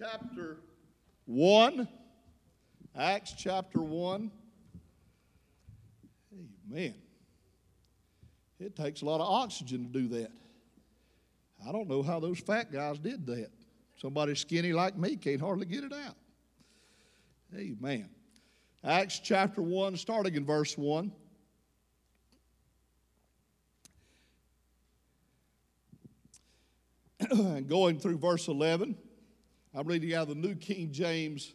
chapter 1. Acts chapter 1. Amen. It takes a lot of oxygen to do that. I don't know how those fat guys did that. Somebody skinny like me can't hardly get it out. Amen. Acts chapter 1, starting in verse 1. Going through verse 11. I'm reading out of the New King James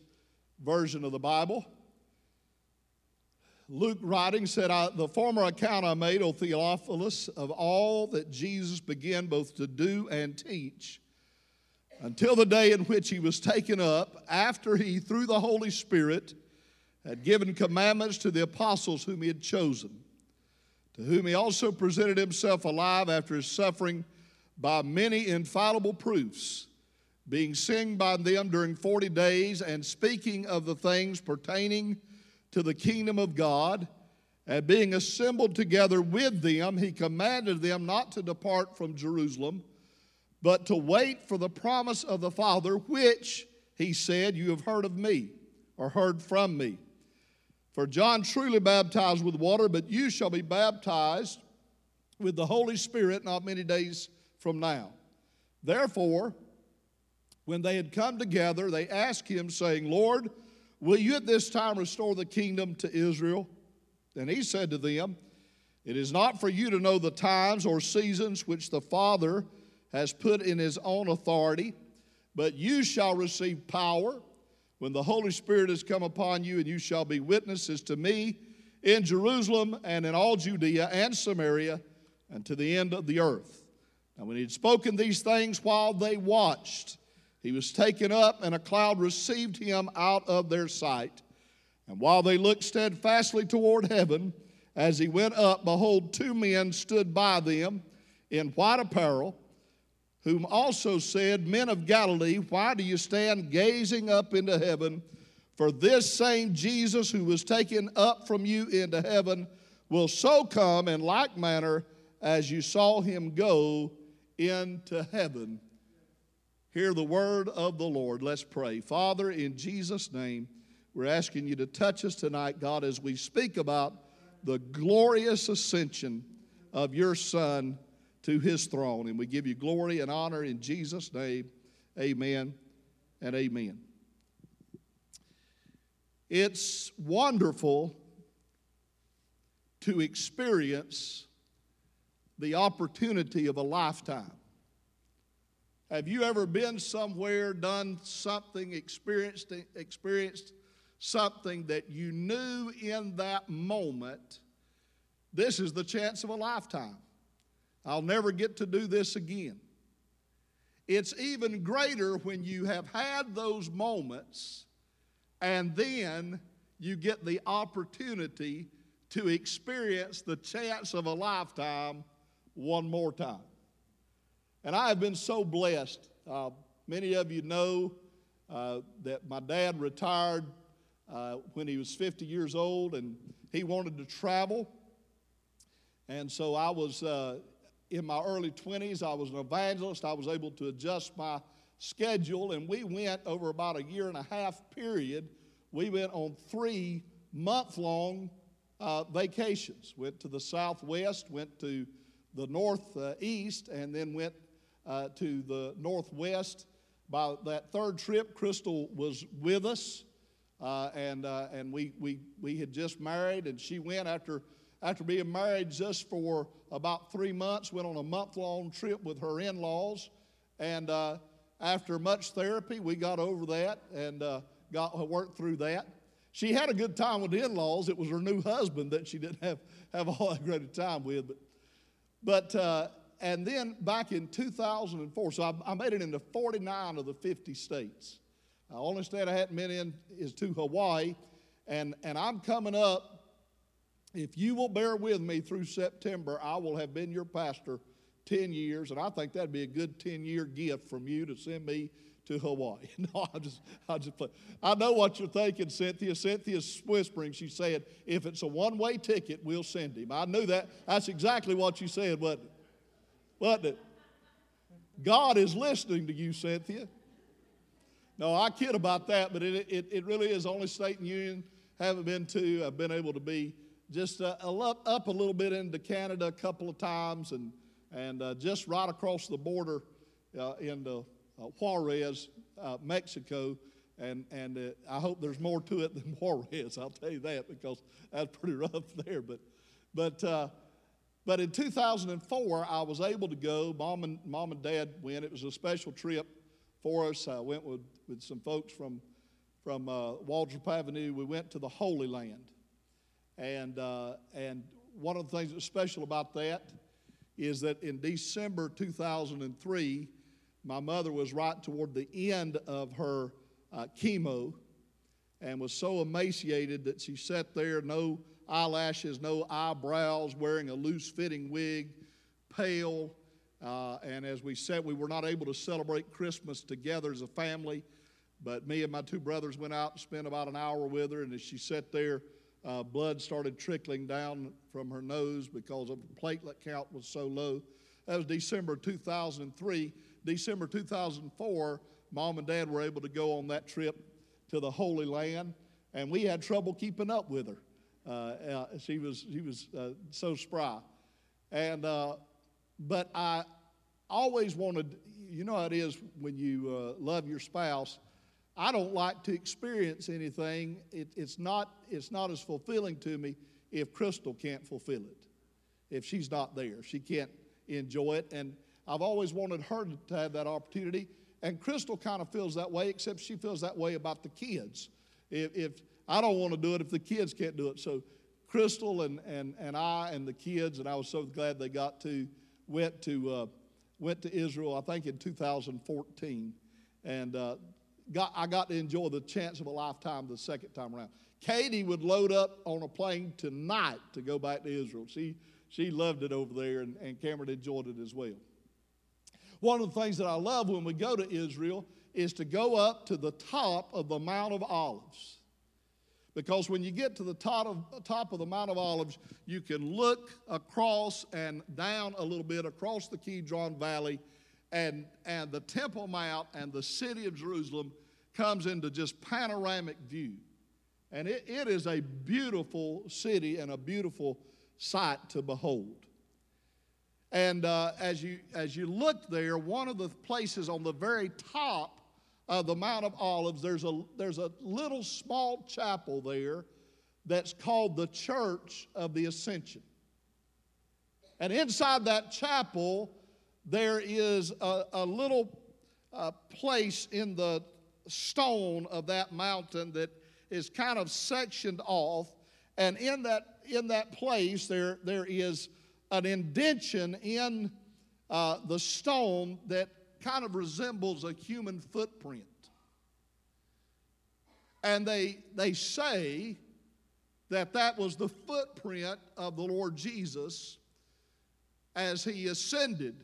Version of the Bible. Luke writing said, The former account I made, O Theophilus, of all that Jesus began both to do and teach until the day in which he was taken up, after he, through the Holy Spirit, had given commandments to the apostles whom he had chosen, to whom he also presented himself alive after his suffering by many infallible proofs being seen by them during 40 days and speaking of the things pertaining to the kingdom of God. And being assembled together with them, he commanded them not to depart from Jerusalem, but to wait for the promise of the Father, which, he said, you have heard of me, or heard from me. For John truly baptized with water, but you shall be baptized with the Holy Spirit not many days from now. Therefore, when they had come together, they asked him, saying, Lord, will you at this time restore the kingdom to Israel? And he said to them, It is not for you to know the times or seasons which the Father has put in his own authority, but you shall receive power when the Holy Spirit has come upon you, and you shall be witnesses to me in Jerusalem and in all Judea and Samaria and to the end of the earth. Now, when he had spoken these things while they watched, he was taken up, and a cloud received him out of their sight. And while they looked steadfastly toward heaven, as he went up, behold, two men stood by them in white apparel, whom also said, Men of Galilee, why do you stand gazing up into heaven? For this same Jesus who was taken up from you into heaven will so come in like manner as you saw him go into heaven. Hear the word of the Lord. Let's pray. Father, in Jesus' name, we're asking you to touch us tonight, God, as we speak about the glorious ascension of your Son to his throne. And we give you glory and honor in Jesus' name. Amen and amen. It's wonderful to experience the opportunity of a lifetime. Have you ever been somewhere, done something, experienced, experienced something that you knew in that moment, this is the chance of a lifetime? I'll never get to do this again. It's even greater when you have had those moments and then you get the opportunity to experience the chance of a lifetime one more time. And I have been so blessed. Uh, many of you know uh, that my dad retired uh, when he was 50 years old and he wanted to travel. And so I was uh, in my early 20s, I was an evangelist. I was able to adjust my schedule, and we went over about a year and a half period. We went on three month long uh, vacations. Went to the southwest, went to the northeast, and then went uh, to the northwest. By that third trip, Crystal was with us, uh, and, uh, and we, we, we had just married, and she went after, after being married just for about three months, went on a month long trip with her in laws. And uh, after much therapy, we got over that and uh, got worked through that. She had a good time with the in laws. It was her new husband that she didn't have, have all that great a time with. But, but uh, and then back in 2004, so I, I, made it into 49 of the 50 states. The only state I hadn't been in is to Hawaii, and, and I'm coming up. If you will bear with me through September, I will have been your pastor 10 years, and I think that'd be a good 10 year gift from you to send me to Hawaii. No, I just, I just play. I know what you're thinking, Cynthia. Cynthia's whispering. She said, if it's a one way ticket, we'll send him. I knew that. That's exactly what you said, wasn't it? Wasn't it? God is listening to you, Cynthia. No, I kid about that, but it, it, it really is only state and union. Haven't been to. I've been able to be just uh, up, a little bit into Canada a couple of times and, and uh, just right across the border uh, into uh, Juarez, uh, Mexico. And, and I hope there's more to it than Juarez, I'll tell you that, because that's pretty rough there. But, but, but in 2004, I was able to go. Mom and, mom and dad went. It was a special trip for us. I went with, with some folks from, from uh, Waldrop Avenue. We went to the Holy Land. And, uh, and one of the things that's special about that is that in December 2003, my mother was right toward the end of her uh, chemo and was so emaciated that she sat there, no eyelashes, no eyebrows, wearing a loose fitting wig, pale. Uh, and as we said, we were not able to celebrate Christmas together as a family, but me and my two brothers went out and spent about an hour with her. And as she sat there, uh, blood started trickling down from her nose because of the platelet count was so low. That was December 2003. December 2004, mom and dad were able to go on that trip to the Holy Land, and we had trouble keeping up with her. Uh, uh, she was, she was uh, so spry. And, uh, but I always wanted, you know how it is when you uh, love your spouse, I don't like to experience anything. It, it's, not, it's not as fulfilling to me if Crystal can't fulfill it, if she's not there. She can't enjoy it. And I've always wanted her to have that opportunity. And Crystal kind of feels that way, except she feels that way about the kids. If, if I don't want to do it, if the kids can't do it. So Crystal and, and, and I and the kids, and I was so glad they got to, went to, uh, went to Israel, I think in 2014. And uh, got, I got to enjoy the chance of a lifetime the second time around. Katie would load up on a plane tonight to go back to Israel. She, she loved it over there, and, and Cameron enjoyed it as well. One of the things that I love when we go to Israel is to go up to the top of the Mount of Olives. Because when you get to the top of, top of the Mount of Olives, you can look across and down a little bit across the Kidron Valley and, and the Temple Mount and the city of Jerusalem comes into just panoramic view. And it, it is a beautiful city and a beautiful sight to behold. And uh, as, you, as you look there, one of the places on the very top of the Mount of Olives, there's a, there's a little small chapel there that's called the Church of the Ascension. And inside that chapel, there is a, a little uh, place in the stone of that mountain that is kind of sectioned off. And in that, in that place, there, there is an indention in uh, the stone that kind of resembles a human footprint. And they, they say that that was the footprint of the Lord Jesus as he ascended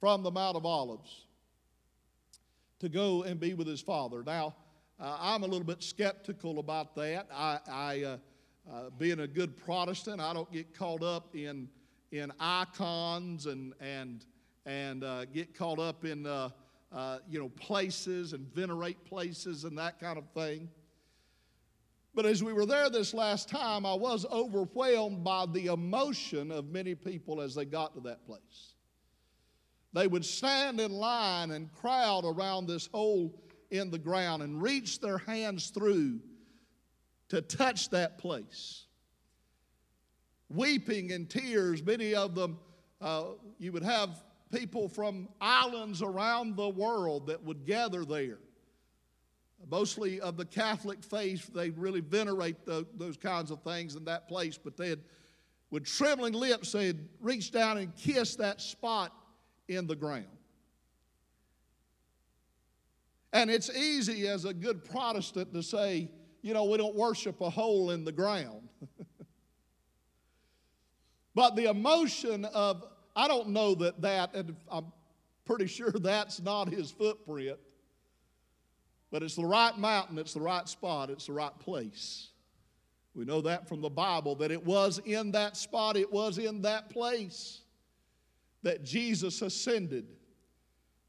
from the Mount of Olives to go and be with his father. Now, uh, I'm a little bit skeptical about that. I, I uh, uh, being a good Protestant, I don't get caught up in, in icons and, and, and uh, get caught up in uh, uh, you know, places and venerate places and that kind of thing. But as we were there this last time, I was overwhelmed by the emotion of many people as they got to that place. They would stand in line and crowd around this hole in the ground and reach their hands through to touch that place. Weeping in tears, many of them, uh, you would have people from islands around the world that would gather there. Mostly of the Catholic faith, they really venerate the, those kinds of things in that place, but they had, with trembling lips, they'd reach down and kiss that spot in the ground. And it's easy as a good Protestant to say, you know, we don't worship a hole in the ground. but the emotion of, I don't know that that, and I'm pretty sure that's not his footprint, but it's the right mountain, it's the right spot, it's the right place. We know that from the Bible that it was in that spot, it was in that place that Jesus ascended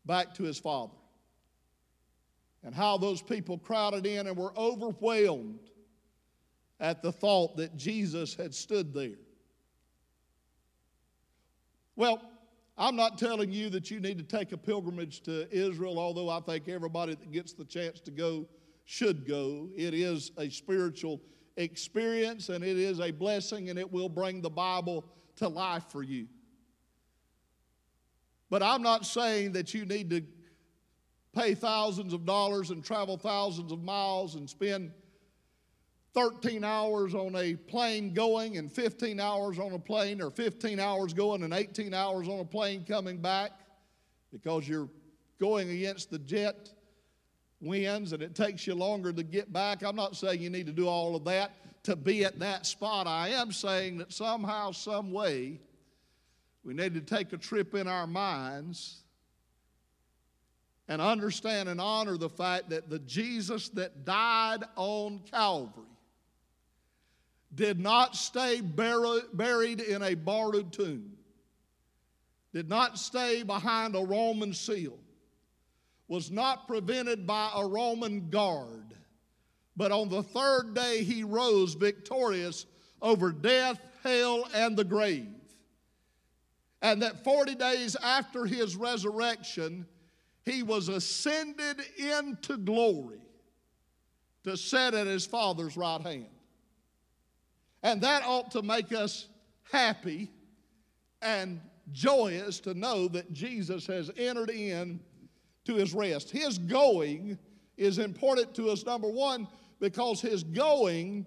back to his Father. and how those people crowded in and were overwhelmed at the thought that Jesus had stood there. Well, I'm not telling you that you need to take a pilgrimage to Israel, although I think everybody that gets the chance to go should go. It is a spiritual experience and it is a blessing and it will bring the Bible to life for you. But I'm not saying that you need to pay thousands of dollars and travel thousands of miles and spend 13 hours on a plane going and 15 hours on a plane, or 15 hours going and 18 hours on a plane coming back because you're going against the jet winds and it takes you longer to get back. I'm not saying you need to do all of that to be at that spot. I am saying that somehow, some way, we need to take a trip in our minds and understand and honor the fact that the Jesus that died on Calvary did not stay buried in a borrowed tomb, did not stay behind a Roman seal, was not prevented by a Roman guard, but on the third day he rose victorious over death, hell, and the grave. And that 40 days after his resurrection, he was ascended into glory to sit at his Father's right hand. And that ought to make us happy and joyous to know that Jesus has entered in to his rest. His going is important to us, number one, because his going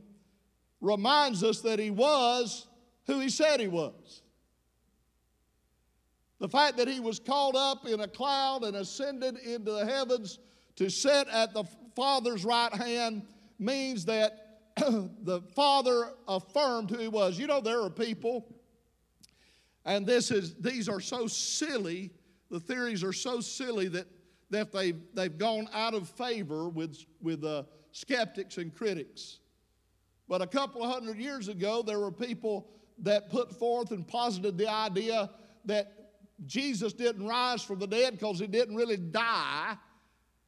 reminds us that he was who he said he was. The fact that he was called up in a cloud and ascended into the heavens to sit at the Father's right hand means that the father affirmed who he was. You know, there are people, and this is these are so silly, the theories are so silly that, that they've, they've gone out of favor with, with uh, skeptics and critics. But a couple of hundred years ago, there were people that put forth and posited the idea that Jesus didn't rise from the dead because he didn't really die.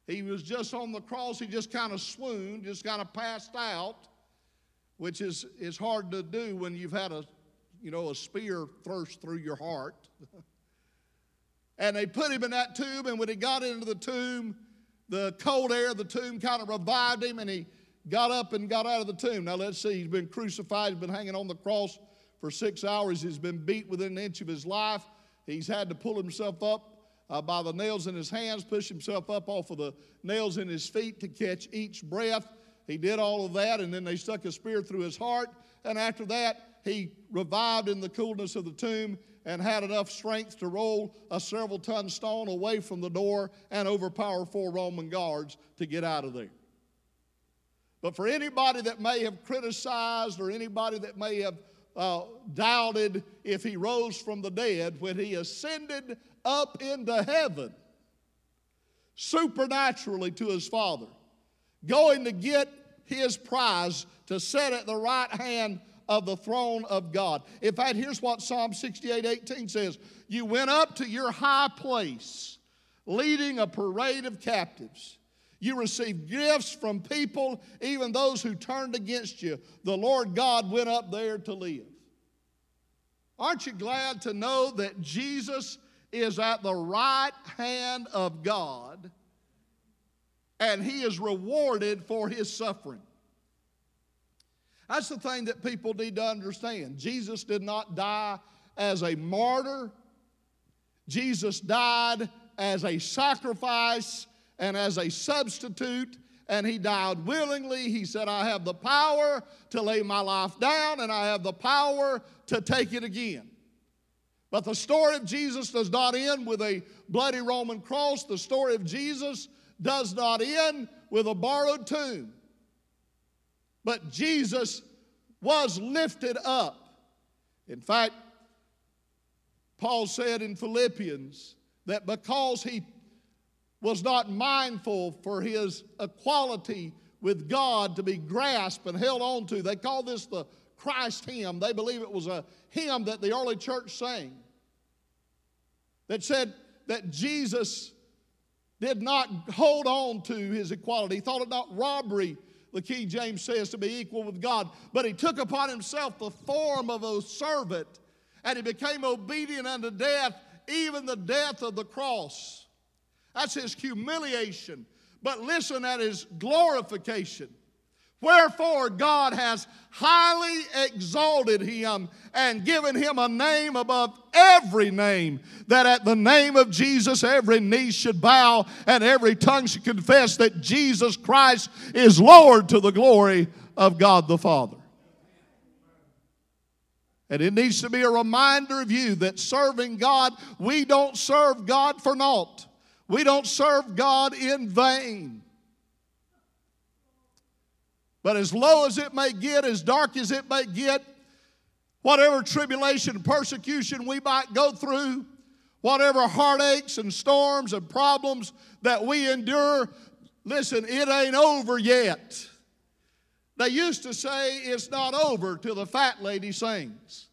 He was just on the cross, he just kind of swooned, just kind of passed out which is, is hard to do when you've had a, you know, a spear thrust through your heart. and they put him in that tomb, and when he got into the tomb, the cold air of the tomb kind of revived him, and he got up and got out of the tomb. Now let's see, he's been crucified, he's been hanging on the cross for six hours, he's been beat within an inch of his life, he's had to pull himself up. Uh, by the nails in his hands, push himself up off of the nails in his feet to catch each breath. He did all of that, and then they stuck a spear through his heart. And after that, he revived in the coolness of the tomb and had enough strength to roll a several ton stone away from the door and overpower four Roman guards to get out of there. But for anybody that may have criticized or anybody that may have uh, doubted if he rose from the dead, when he ascended up into heaven supernaturally to his Father, going to get his prize to sit at the right hand of the throne of God. In fact, here's what Psalm 68 18 says You went up to your high place, leading a parade of captives. You received gifts from people, even those who turned against you. The Lord God went up there to live. Aren't you glad to know that Jesus is at the right hand of God? And he is rewarded for his suffering. That's the thing that people need to understand. Jesus did not die as a martyr, Jesus died as a sacrifice and as a substitute, and he died willingly. He said, I have the power to lay my life down, and I have the power to take it again. But the story of Jesus does not end with a bloody Roman cross. The story of Jesus does not end with a borrowed tomb. But Jesus was lifted up. In fact, Paul said in Philippians that because he was not mindful for his equality with God to be grasped and held on to, they call this the Christ hymn. They believe it was a hymn that the early church sang that said that Jesus did not hold on to his equality. He thought it not robbery, the King James says, to be equal with God. But he took upon himself the form of a servant, and he became obedient unto death, even the death of the cross. That's his humiliation. But listen at his glorification. Wherefore, God has highly exalted him and given him a name above every name, that at the name of Jesus every knee should bow and every tongue should confess that Jesus Christ is Lord to the glory of God the Father. And it needs to be a reminder of you that serving God, we don't serve God for naught. We don't serve God in vain. But as low as it may get, as dark as it may get, whatever tribulation, and persecution we might go through, whatever heartaches and storms and problems that we endure, listen, it ain't over yet. They used to say it's not over till the fat lady sings.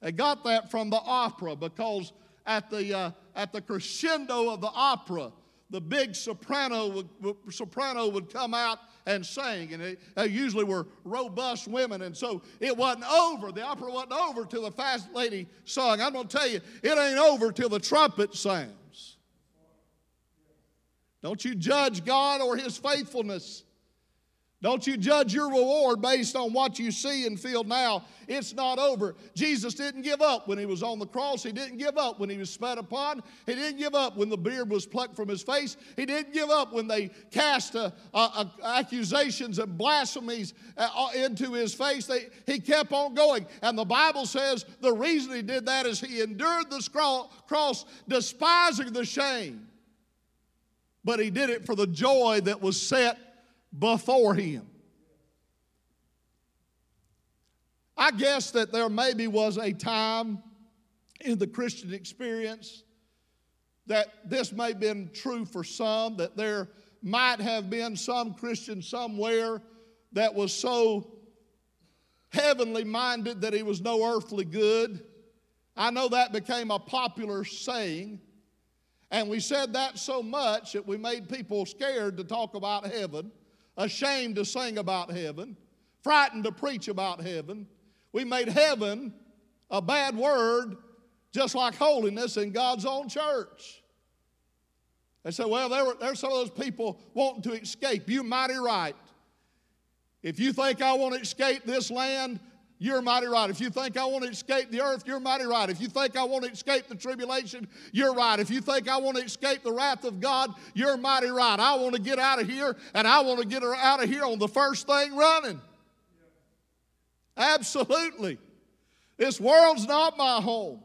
They got that from the opera because at the, uh, at the crescendo of the opera, the big soprano would, soprano would come out and sang. and they, they usually were robust women, and so it wasn't over. The opera wasn't over till the fast lady sung. I'm going to tell you, it ain't over till the trumpet sounds. Don't you judge God or His faithfulness don't you judge your reward based on what you see and feel now. It's not over. Jesus didn't give up when he was on the cross. He didn't give up when he was spat upon. He didn't give up when the beard was plucked from his face. He didn't give up when they cast uh, uh, accusations and blasphemies uh, into his face. They, he kept on going. And the Bible says the reason he did that is he endured the cross, despising the shame. But he did it for the joy that was set before him. I guess that there maybe was a time in the Christian experience that this may have been true for some, that there might have been some Christian somewhere that was so heavenly minded that he was no earthly good. I know that became a popular saying. And we said that so much that we made people scared to talk about heaven ashamed to sing about heaven, frightened to preach about heaven. We made heaven a bad word, just like holiness in God's own church. They said, well, there were, there's some of those people wanting to escape. You mighty right. If you think I want to escape this land, you're mighty right. If you think I want to escape the earth, you're mighty right. If you think I want to escape the tribulation, you're right. If you think I want to escape the wrath of God, you're mighty right. I want to get out of here, and I want to get out of here on the first thing running. Absolutely. This world's not my home.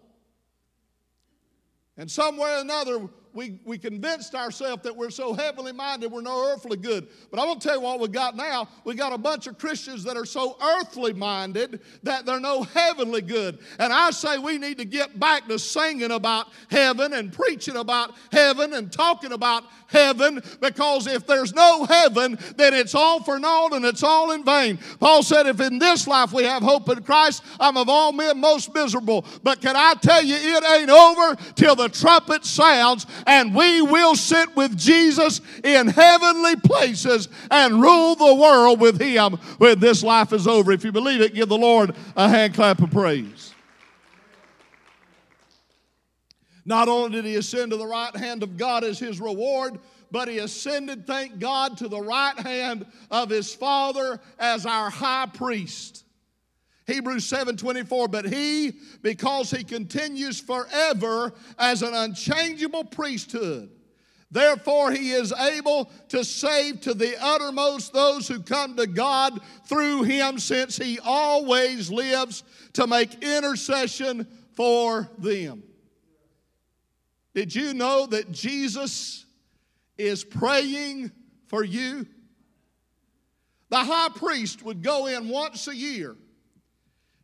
And somewhere or another, we, we convinced ourselves that we're so heavenly minded, we're no earthly good. But I'm going to tell you what we got now. We got a bunch of Christians that are so earthly minded that they're no heavenly good. And I say we need to get back to singing about heaven and preaching about heaven and talking about heaven because if there's no heaven, then it's all for naught and it's all in vain. Paul said, If in this life we have hope in Christ, I'm of all men most miserable. But can I tell you, it ain't over till the trumpet sounds and we will sit with Jesus in heavenly places and rule the world with Him when this life is over. If you believe it, give the Lord a hand clap of praise. Not only did he ascend to the right hand of God as his reward, but he ascended, thank God, to the right hand of his Father as our high priest. Hebrews 7:24 but he because he continues forever as an unchangeable priesthood therefore he is able to save to the uttermost those who come to God through him since he always lives to make intercession for them. Did you know that Jesus is praying for you? The high priest would go in once a year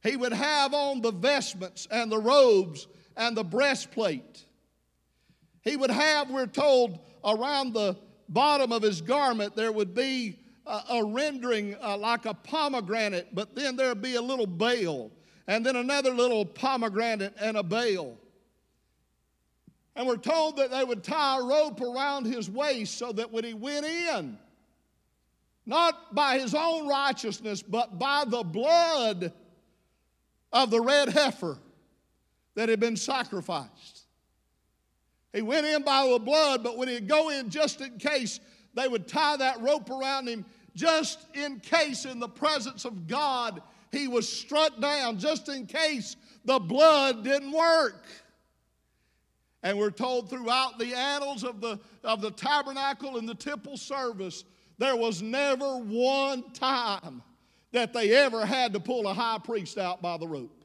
he would have on the vestments and the robes and the breastplate. He would have, we're told, around the bottom of his garment, there would be a, a rendering uh, like a pomegranate, but then there'd be a little bale, and then another little pomegranate and a bale. And we're told that they would tie a rope around his waist so that when he went in, not by his own righteousness, but by the blood of the red heifer that had been sacrificed. He went in by the blood, but when he'd go in just in case, they would tie that rope around him just in case in the presence of God he was struck down, just in case the blood didn't work. And we're told throughout the annals of the, of the tabernacle and the temple service, there was never one time that they ever had to pull a high priest out by the rope.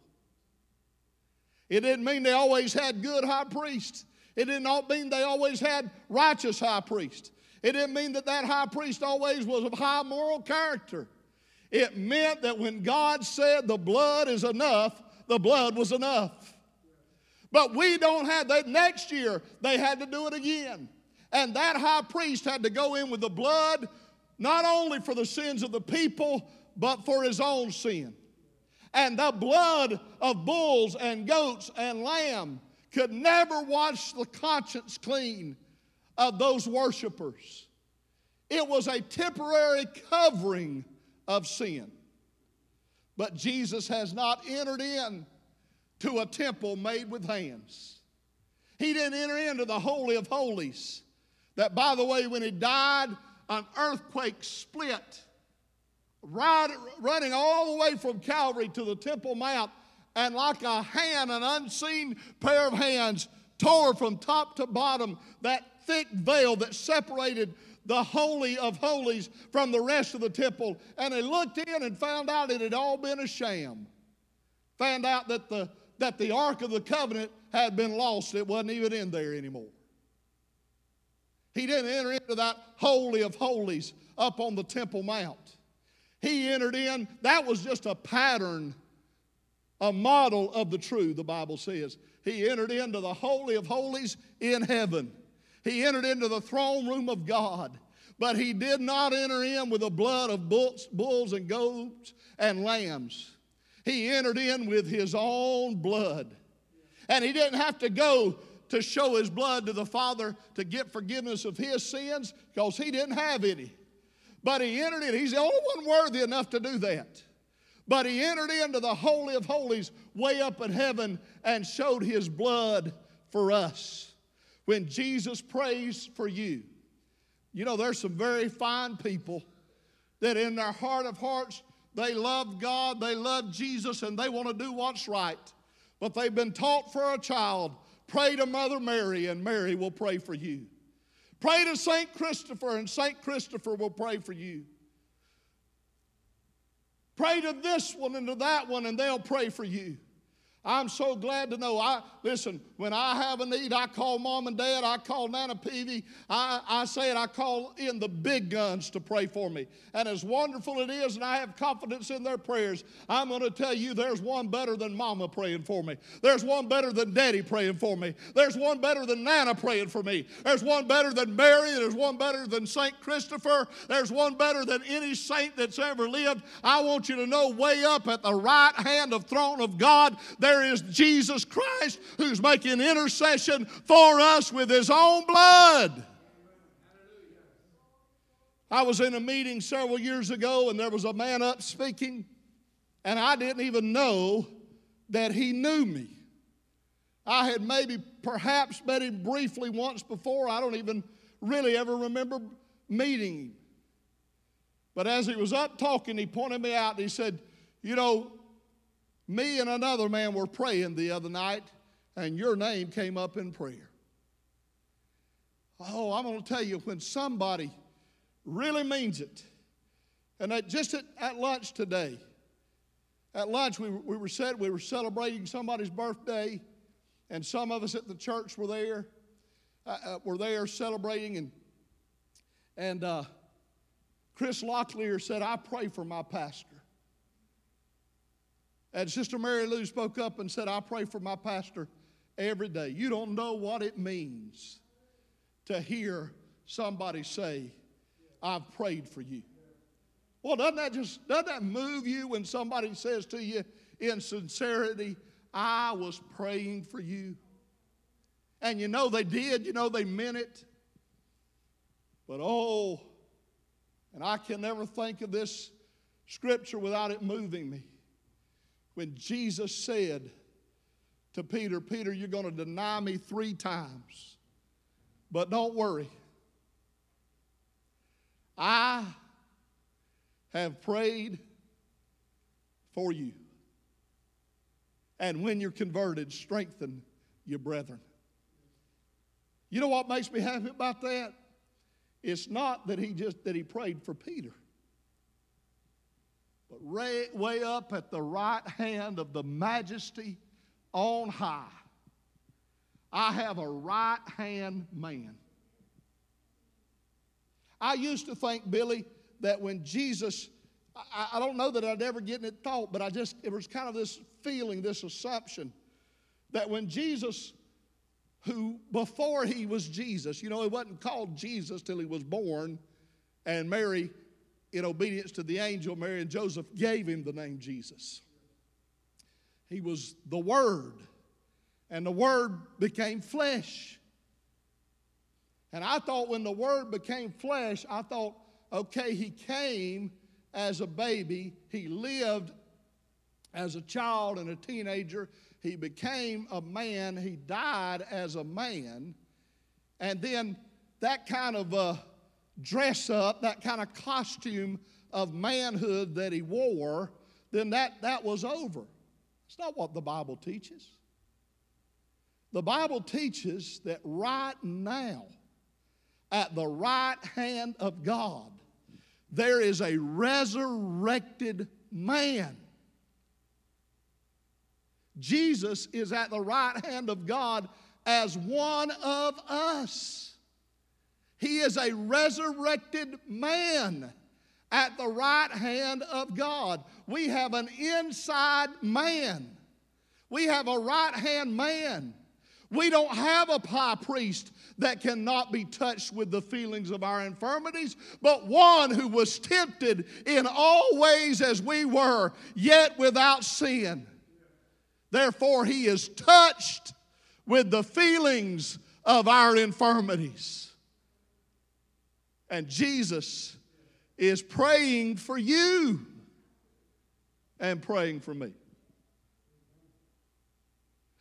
It didn't mean they always had good high priests. It didn't mean they always had righteous high priests. It didn't mean that that high priest always was of high moral character. It meant that when God said the blood is enough, the blood was enough. But we don't have that. Next year, they had to do it again. And that high priest had to go in with the blood, not only for the sins of the people, but for his own sin. And the blood of bulls and goats and lamb could never wash the conscience clean of those worshipers. It was a temporary covering of sin. But Jesus has not entered in to a temple made with hands. He didn't enter into the Holy of Holies. That, by the way, when he died, an earthquake split, right, running all the way from Calvary to the Temple Mount, and like a hand, an unseen pair of hands, tore from top to bottom that thick veil that separated the Holy of Holies from the rest of the temple. And they looked in and found out it had all been a sham. Found out that the, that the Ark of the Covenant had been lost, it wasn't even in there anymore. He didn't enter into that Holy of Holies up on the Temple Mount. He entered in, that was just a pattern, a model of the true, the Bible says. He entered into the Holy of Holies in heaven. He entered into the throne room of God, but he did not enter in with the blood of bulls, bulls and goats and lambs. He entered in with his own blood. And he didn't have to go to show his blood to the Father to get forgiveness of his sins because he didn't have any. But he entered in. He's the only one worthy enough to do that. But he entered into the Holy of Holies way up in heaven and showed his blood for us when Jesus prays for you. You know, there's some very fine people that in their heart of hearts, they love God, they love Jesus, and they want to do what's right. But they've been taught for a child pray to Mother Mary, and Mary will pray for you. Pray to St. Christopher, and St. Christopher will pray for you. Pray to this one and to that one, and they'll pray for you. I'm so glad to know. I listen, when I have a need, I call mom and dad, I call Nana Peavy, I, I say it, I call in the big guns to pray for me. And as wonderful it is, and I have confidence in their prayers, I'm going to tell you there's one better than mama praying for me. There's one better than daddy praying for me. There's one better than Nana praying for me. There's one better than Mary. There's one better than St. Christopher. There's one better than any saint that's ever lived. I want you to know way up at the right hand of throne of God, there is Jesus Christ who's making intercession for us with his own blood. I was in a meeting several years ago and there was a man up speaking, and I didn't even know that he knew me. I had maybe perhaps met him briefly once before. I don't even really ever remember meeting him. But as he was up talking, he pointed me out and he said, You know, me and another man were praying the other night, and your name came up in prayer. Oh, I'm going to tell you, when somebody really means it, and at, just at, at lunch today, at lunch we, we, were set, we were celebrating somebody's birthday, and some of us at the church were there, uh, uh, were there celebrating, and and uh, Chris Locklear said, "I pray for my pastor." And Sister Mary Lou spoke up and said, I pray for my pastor every day. You don't know what it means to hear somebody say, I've prayed for you. Well, doesn't that just doesn't that move you when somebody says to you in sincerity, I was praying for you? And you know they did, you know they meant it. But oh, and I can never think of this scripture without it moving me. When Jesus said to Peter, Peter, you're going to deny me three times. But don't worry. I have prayed for you. And when you're converted, strengthen your brethren. You know what makes me happy about that? It's not that he just that he prayed for Peter. But way, way up at the right hand of the majesty on high, I have a right hand man. I used to think, Billy, that when Jesus, I, I, don't know that I'd ever get it thought, but I just, it was kind of this feeling, this assumption, that when Jesus, who before he was Jesus, you know, he wasn't called Jesus till he was born, and Mary, in obedience to the angel, Mary and Joseph gave him the name Jesus. He was the Word, and the Word became flesh. And I thought when the Word became flesh, I thought, okay, He came as a baby, He lived as a child and a teenager, He became a man, He died as a man, and then that kind of uh, dress up, that kind of costume of manhood that He wore, then that, that was over. It's not what the Bible teaches. The Bible teaches that right now, at the right hand of God, there is a resurrected man. Jesus is at the right hand of God as one of us. He is a resurrected man at the right hand of God. We have an inside man. We have a right hand man. We don't have a high priest that cannot be touched with the feelings of our infirmities, but one who was tempted in all ways as we were, yet without sin. Therefore, he is touched with the feelings of our infirmities. And Jesus is praying for you and praying for me.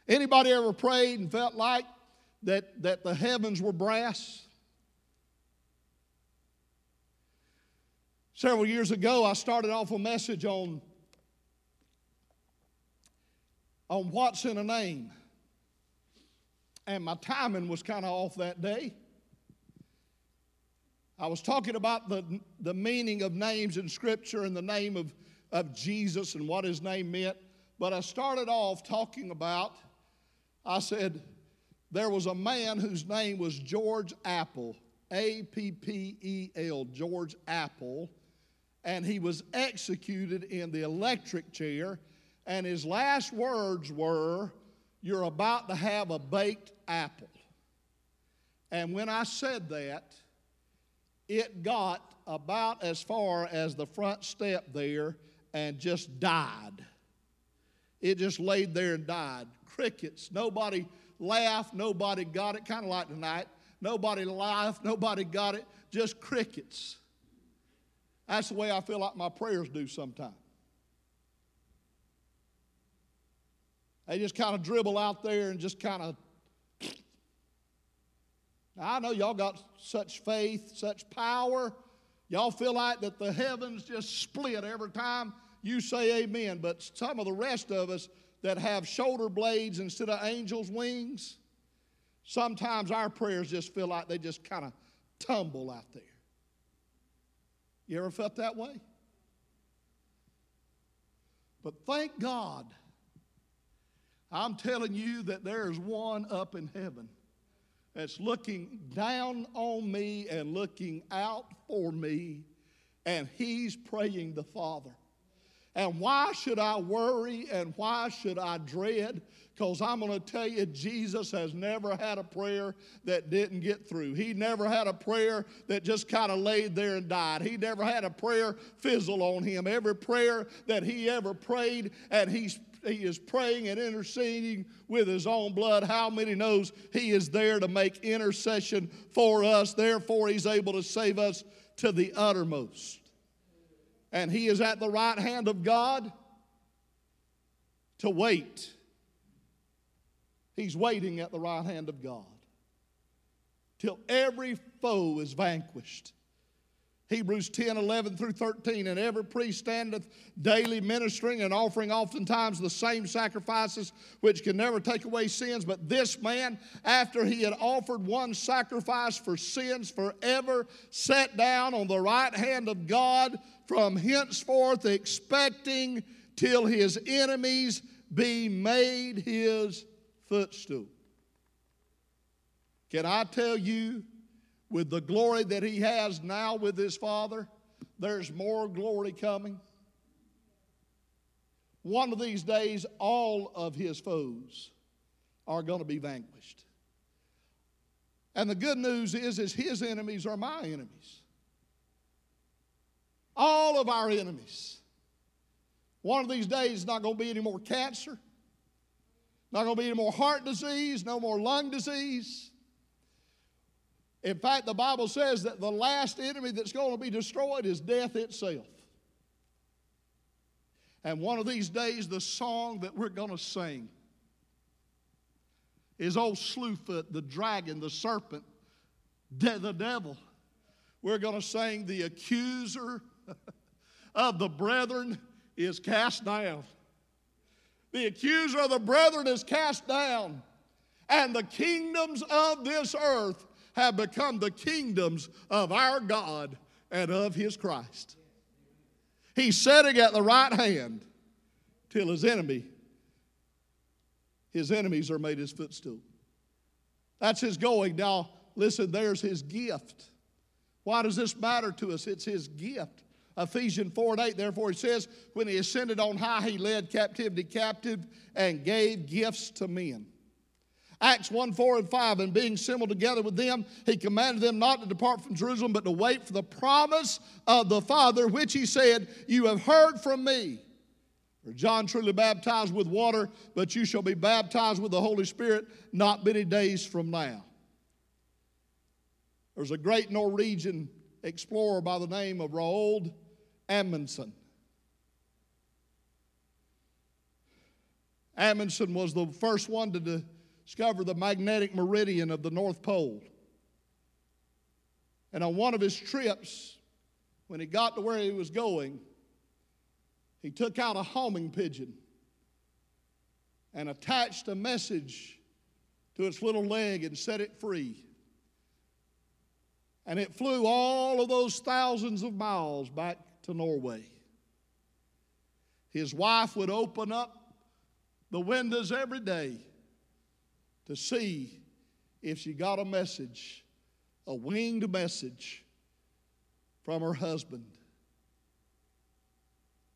Anybody ever prayed and felt like that, that the heavens were brass? Several years ago, I started off a message on, on what's in a name. And my timing was kind of off that day. I was talking about the, the meaning of names in Scripture and the name of, of Jesus and what his name meant. But I started off talking about I said, there was a man whose name was George Apple, A P P E L, George Apple, and he was executed in the electric chair. And his last words were, You're about to have a baked apple. And when I said that, it got about as far as the front step there and just died. It just laid there and died crickets. Nobody laughed, nobody got it, kind of like tonight. Nobody laughed, nobody got it, just crickets. That's the way I feel like my prayers do sometimes. They just kind of dribble out there and just kind of. I know y'all got such faith, such power. Y'all feel like that the heavens just split every time you say amen. But some of the rest of us, that have shoulder blades instead of angels' wings, sometimes our prayers just feel like they just kind of tumble out there. You ever felt that way? But thank God, I'm telling you that there is one up in heaven that's looking down on me and looking out for me, and he's praying the Father. And why should I worry and why should I dread? Because I'm going to tell you, Jesus has never had a prayer that didn't get through. He never had a prayer that just kind of laid there and died. He never had a prayer fizzle on him. Every prayer that he ever prayed, and he's he is praying and interceding with his own blood. How many knows he is there to make intercession for us? Therefore, he's able to save us to the uttermost. And he is at the right hand of God to wait. He's waiting at the right hand of God till every foe is vanquished. Hebrews 10 11 through 13. And every priest standeth daily ministering and offering oftentimes the same sacrifices which can never take away sins. But this man, after he had offered one sacrifice for sins forever, sat down on the right hand of God from henceforth, expecting till his enemies be made his footstool. Can I tell you, with the glory that he has now with his Father, there's more glory coming. One of these days, all of his foes are going to be vanquished. And the good news is, is his enemies are my enemies. All of our enemies. One of these days, not going to be any more cancer, not going to be any more heart disease, no more lung disease. In fact, the Bible says that the last enemy that's going to be destroyed is death itself. And one of these days, the song that we're going to sing is old Slewfoot, the dragon, the serpent, de- the devil. We're going to sing the accuser of the brethren is cast down. The accuser of the brethren is cast down. And the kingdoms of this earth have become the kingdoms of our God and of his Christ. He's sitting at the right hand till his enemy, his enemies are made his footstool. That's his going. Now, listen, there's his gift. Why does this matter to us? It's his gift. Ephesians 4 and 8, therefore, he says, When he ascended on high, he led captivity captive and gave gifts to men. Acts 1 4 and 5, and being assembled together with them, he commanded them not to depart from Jerusalem, but to wait for the promise of the Father, which he said, You have heard from me. For John truly baptized with water, but you shall be baptized with the Holy Spirit not many days from now. There's a great Norwegian explorer by the name of Roald Amundsen. Amundsen was the first one to discover the magnetic meridian of the North Pole. And on one of his trips, when he got to where he was going, he took out a homing pigeon and attached a message to its little leg and set it free. And it flew all of those thousands of miles back to Norway. His wife would open up the windows every day to see if she got a message, a winged message from her husband.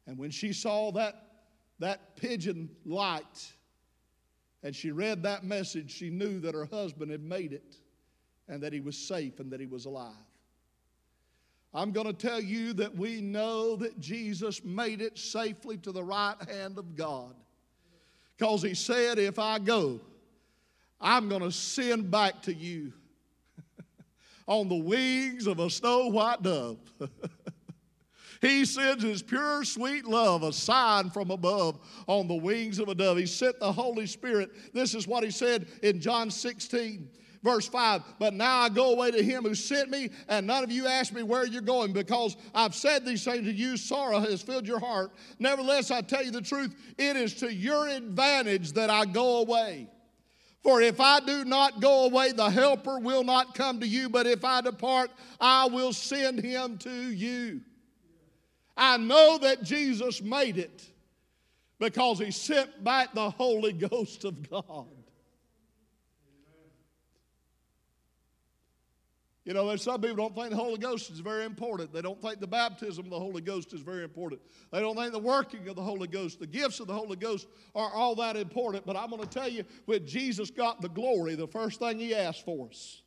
And when she saw that, that pigeon light and she read that message, she knew that her husband had made it and that he was safe and that he was alive. I'm going to tell you that we know that Jesus made it safely to the right hand of God. Because he said, If I go, I'm going to send back to you on the wings of a snow white dove. he sends his pure, sweet love, a sign from above on the wings of a dove. He sent the Holy Spirit. This is what he said in John 16. Verse 5 But now I go away to him who sent me, and none of you ask me where you're going, because I've said these things to you. Sorrow has filled your heart. Nevertheless, I tell you the truth, it is to your advantage that I go away. For if I do not go away, the Helper will not come to you, but if I depart, I will send him to you. I know that Jesus made it because he sent back the Holy Ghost of God. You know, there's some people don't think the Holy Ghost is very important. They don't think the baptism of the Holy Ghost is very important. They don't think the working of the Holy Ghost, the gifts of the Holy Ghost are all that important. But I'm going to tell you, when Jesus got the glory, the first thing he asked for us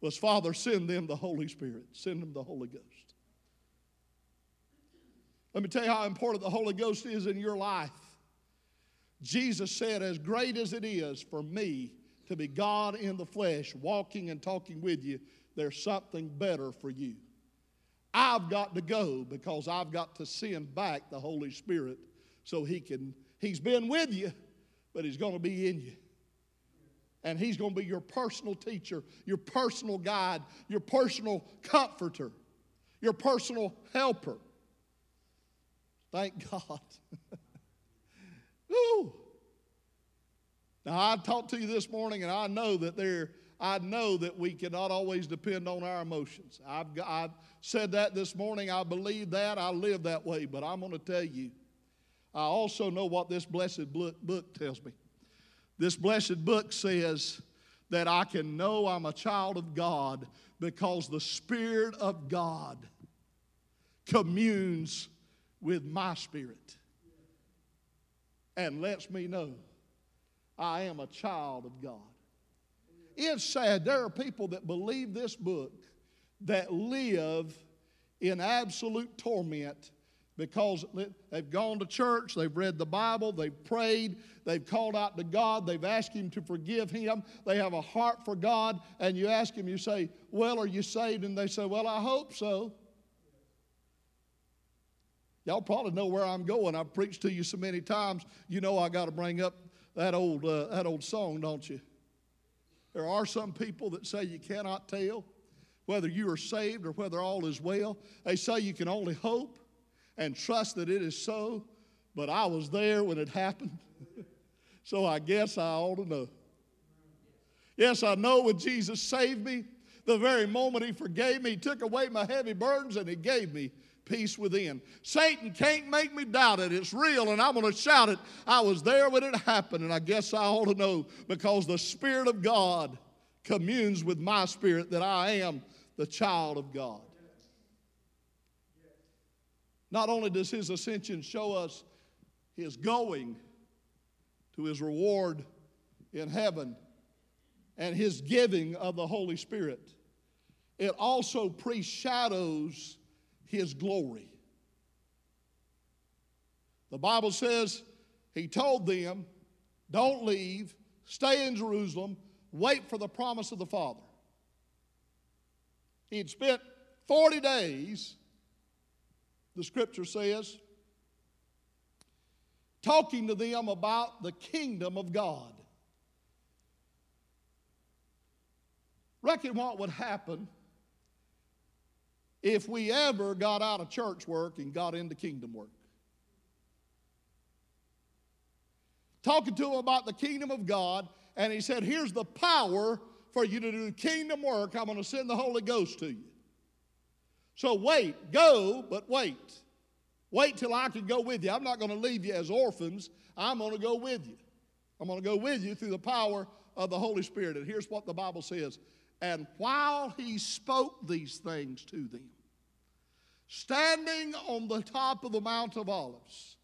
was, Father, send them the Holy Spirit, send them the Holy Ghost. Let me tell you how important the Holy Ghost is in your life. Jesus said, As great as it is for me to be God in the flesh, walking and talking with you, there's something better for you. I've got to go because I've got to send back the Holy Spirit so he can, he's been with you, but he's going to be in you. And he's going to be your personal teacher, your personal guide, your personal comforter, your personal helper. Thank God. Woo. Now I talked to you this morning, and I know that there, I know that we cannot always depend on our emotions. I've, I've said that this morning. I believe that. I live that way. But I'm going to tell you, I also know what this blessed book tells me. This blessed book says that I can know I'm a child of God because the Spirit of God communes with my spirit and lets me know I am a child of God. It's sad. There are people that believe this book that live in absolute torment because they've gone to church, they've read the Bible, they've prayed, they've called out to God, they've asked Him to forgive Him, they have a heart for God, and you ask Him, you say, Well, are you saved? And they say, Well, I hope so. Y'all probably know where I'm going. I've preached to you so many times. You know I got to bring up that old, uh, that old song, don't you? There are some people that say you cannot tell whether you are saved or whether all is well. They say you can only hope and trust that it is so, but I was there when it happened, so I guess I ought to know. Yes, I know when Jesus saved me, the very moment He forgave me, He took away my heavy burdens and He gave me peace within. Satan can't make me doubt it. It's real, and I'm going to shout it. I was there when it happened, and I guess I ought to know because the Spirit of God communes with my spirit that I am the child of God. Not only does his ascension show us his going to his reward in heaven and his giving of the Holy Spirit, it also preshadows his glory. The Bible says he told them, Don't leave, stay in Jerusalem, wait for the promise of the Father. He had spent 40 days, the scripture says, talking to them about the kingdom of God. Reckon what would happen if we ever got out of church work and got into kingdom work. Talking to him about the kingdom of God, and he said, Here's the power for you to do kingdom work. I'm going to send the Holy Ghost to you. So wait, go, but wait. Wait till I can go with you. I'm not going to leave you as orphans. I'm going to go with you. I'm going to go with you through the power of the Holy Spirit. And here's what the Bible says and while he spoke these things to them, standing on the top of the Mount of Olives,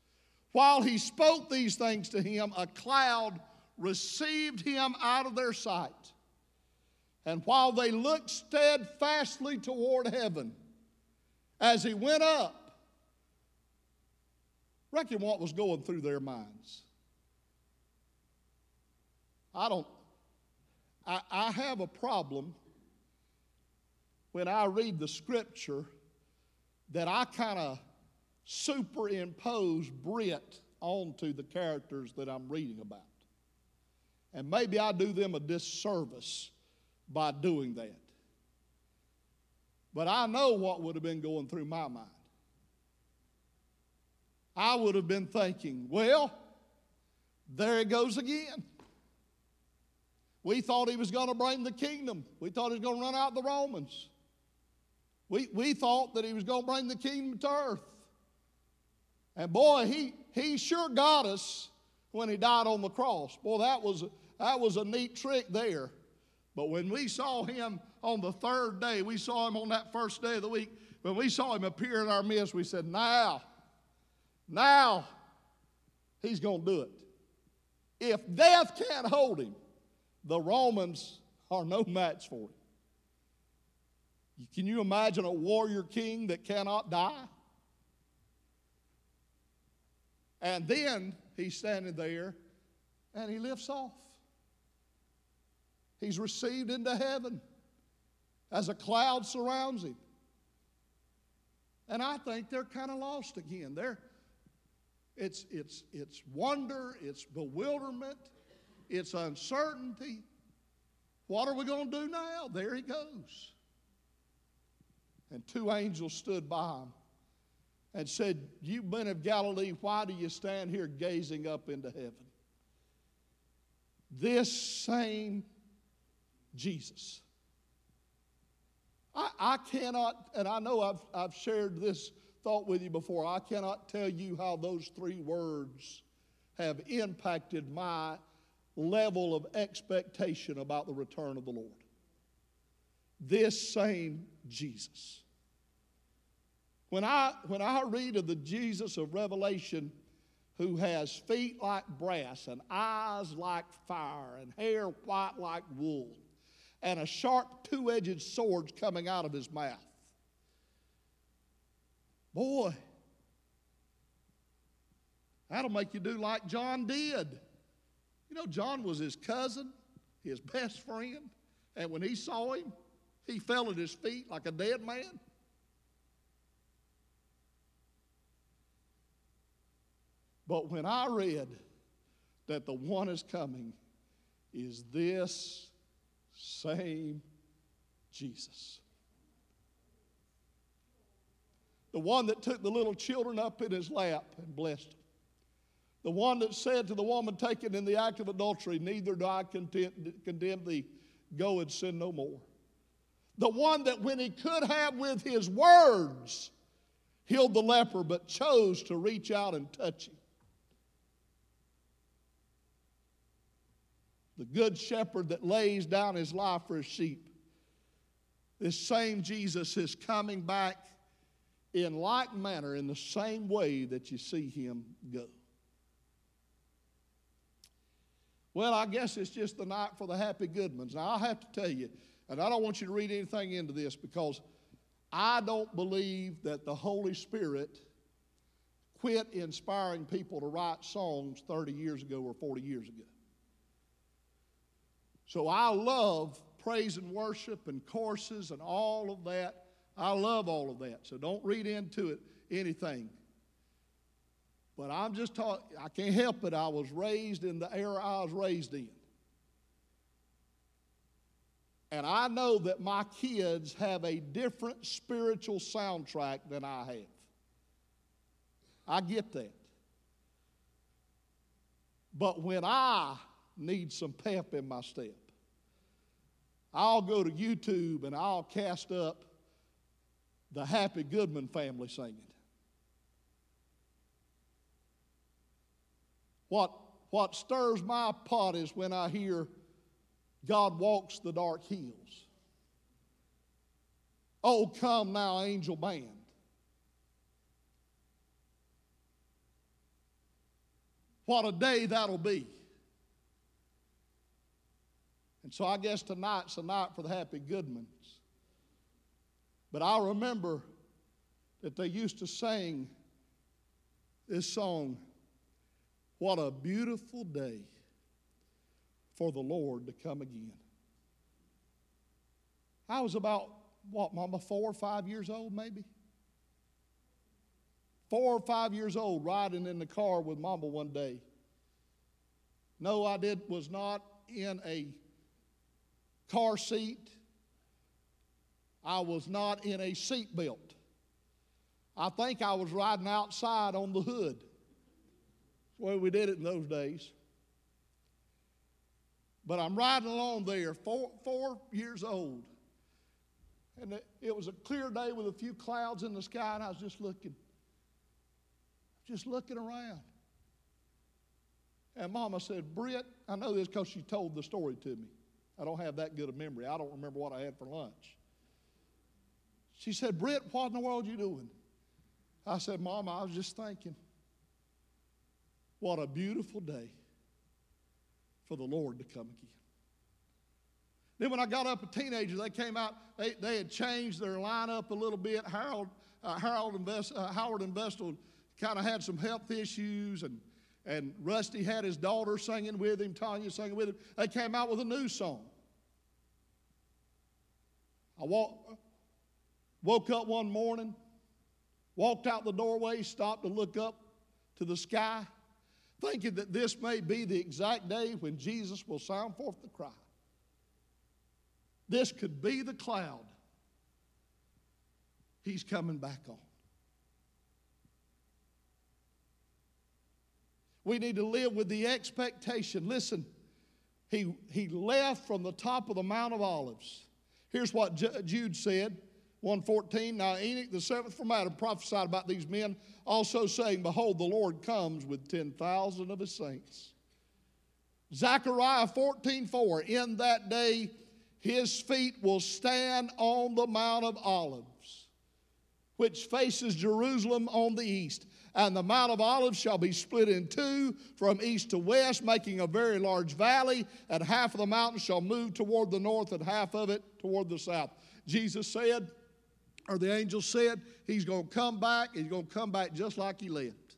while he spoke these things to him, a cloud received him out of their sight. And while they looked steadfastly toward heaven, as he went up, reckon what was going through their minds. I don't I, I have a problem when I read the scripture that I kind of superimpose Brent onto the characters that I'm reading about. And maybe I do them a disservice by doing that. But I know what would have been going through my mind. I would have been thinking, well, there it goes again. We thought he was going to bring the kingdom. We thought he was going to run out the Romans. We, we thought that he was going to bring the kingdom to earth. And boy, he, he sure got us when he died on the cross. Boy, that was, that was a neat trick there. But when we saw him on the third day, we saw him on that first day of the week, when we saw him appear in our midst, we said, Now, now, he's going to do it. If death can't hold him, the Romans are no match for him. Can you imagine a warrior king that cannot die? And then he's standing there and he lifts off. He's received into heaven as a cloud surrounds him. And I think they're kind of lost again. They're, it's, it's, it's wonder, it's bewilderment, it's uncertainty. What are we going to do now? There he goes. And two angels stood by him and said, You men of Galilee, why do you stand here gazing up into heaven? This same Jesus. I, I cannot, and I know I've, I've shared this thought with you before, I cannot tell you how those three words have impacted my level of expectation about the return of the Lord. This same Jesus. When I, when I read of the Jesus of Revelation who has feet like brass and eyes like fire and hair white like wool and a sharp two edged sword coming out of his mouth, boy, that'll make you do like John did. You know, John was his cousin, his best friend, and when he saw him, he fell at his feet like a dead man. But when I read that the one is coming is this same Jesus. The one that took the little children up in his lap and blessed them. The one that said to the woman taken in the act of adultery, Neither do I condemn thee, go and sin no more. The one that when he could have with his words healed the leper, but chose to reach out and touch him. the good shepherd that lays down his life for his sheep. This same Jesus is coming back in like manner, in the same way that you see him go. Well, I guess it's just the night for the happy Goodmans. Now, I have to tell you, and I don't want you to read anything into this because I don't believe that the Holy Spirit quit inspiring people to write songs 30 years ago or 40 years ago. So I love praise and worship and courses and all of that. I love all of that. So don't read into it anything. But I'm just talking, I can't help it. I was raised in the era I was raised in. And I know that my kids have a different spiritual soundtrack than I have. I get that. But when I need some pep in my step. I'll go to YouTube and I'll cast up the Happy Goodman family singing. What, what stirs my pot is when I hear God walks the dark hills. Oh, come now, angel band. What a day that'll be. And so I guess tonight's a night for the happy Goodmans. But I remember that they used to sing this song, What a Beautiful Day for the Lord to Come Again. I was about, what, Mama, four or five years old, maybe? Four or five years old, riding in the car with Mama one day. No, I did was not in a car seat. I was not in a seat belt. I think I was riding outside on the hood. That's the way we did it in those days. But I'm riding along there, four, four years old. And it, was a clear day with a few clouds in the sky, and I was just looking, just looking around. And Mama said, Britt, I know this because she told the story to me. I don't have that good a memory. I don't remember what I had for lunch. She said, Britt, what in the world are you doing? I said, Mama, I was just thinking, what a beautiful day for the Lord to come again. Then when I got up a teenager, they came out, they, they had changed their lineup a little bit. Harold, uh, Harold and uh, Howard and Vestal kind of had some health issues, and, and Rusty had his daughter singing with him, Tanya singing with him. They came out with a new song. I walk, woke up one morning, walked out the doorway, stopped to look up to the sky, thinking that this may be the exact day when Jesus will sound forth the cry. This could be the cloud he's coming back on. We need to live with the expectation. Listen, he, he left from the top of the Mount of Olives. Here's what Jude said 114. Now, Enoch, the seventh from Adam, prophesied about these men, also saying, Behold, the Lord comes with 10,000 of his saints. Zechariah 14 4. In that day, his feet will stand on the Mount of Olives, which faces Jerusalem on the east. And the Mount of Olives shall be split in two from east to west, making a very large valley, and half of the mountain shall move toward the north, and half of it toward the south. Jesus said, or the angel said, He's going to come back. He's going to come back just like He left.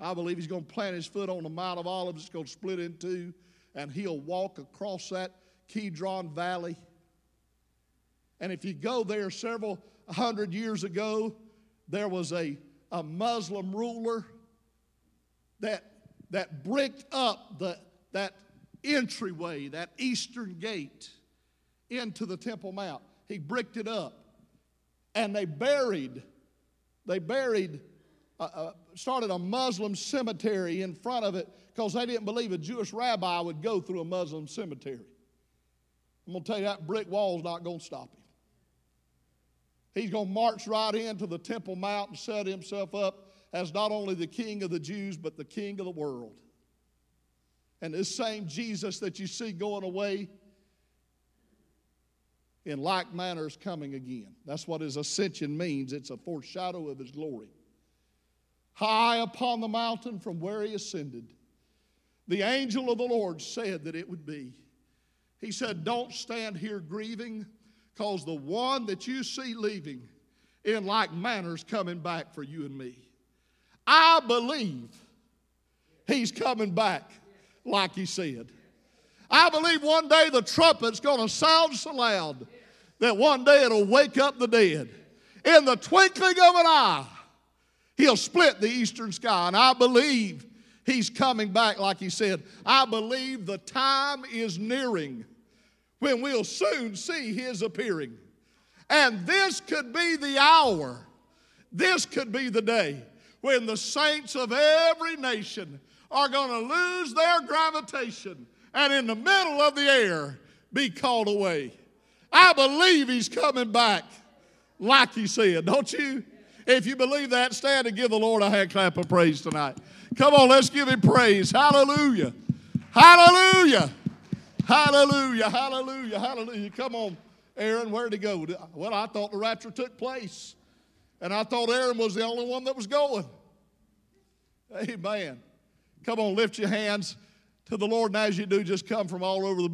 I believe He's going to plant His foot on the Mount of Olives. It's going to split in two and he'll walk across that Kidron Valley. And if you go there several hundred years ago, there was a, a Muslim ruler that, that bricked up the, that entryway, that eastern gate into the Temple Mount. He bricked it up. And they buried, they buried, uh, uh, started a Muslim cemetery in front of it because they didn't believe a Jewish rabbi would go through a Muslim cemetery. I'm going to tell you that brick wall's not going to stop him. He's going to march right into the Temple Mount and set himself up as not only the king of the Jews, but the king of the world. And this same Jesus that you see going away, in like manner is coming again. That's what his ascension means. It's a foreshadow of his glory. High upon the mountain from where he ascended the angel of the Lord said that it would be. He said, Don't stand here grieving, because the one that you see leaving in like manner is coming back for you and me. I believe he's coming back like he said. I believe one day the trumpet's going to sound so loud that one day it'll wake up the dead. In the twinkling of an eye, he'll split the eastern sky. And I believe He's coming back, like he said. I believe the time is nearing when we'll soon see his appearing. And this could be the hour, this could be the day when the saints of every nation are going to lose their gravitation and in the middle of the air be called away. I believe he's coming back like he said, don't you? If you believe that, stand and give the Lord a hand clap of praise tonight. Come on, let's give him praise. Hallelujah. Hallelujah. Hallelujah. Hallelujah. Hallelujah. Come on, Aaron, where'd he go? Well, I thought the rapture took place, and I thought Aaron was the only one that was going. Amen. Come on, lift your hands to the Lord, and as you do, just come from all over the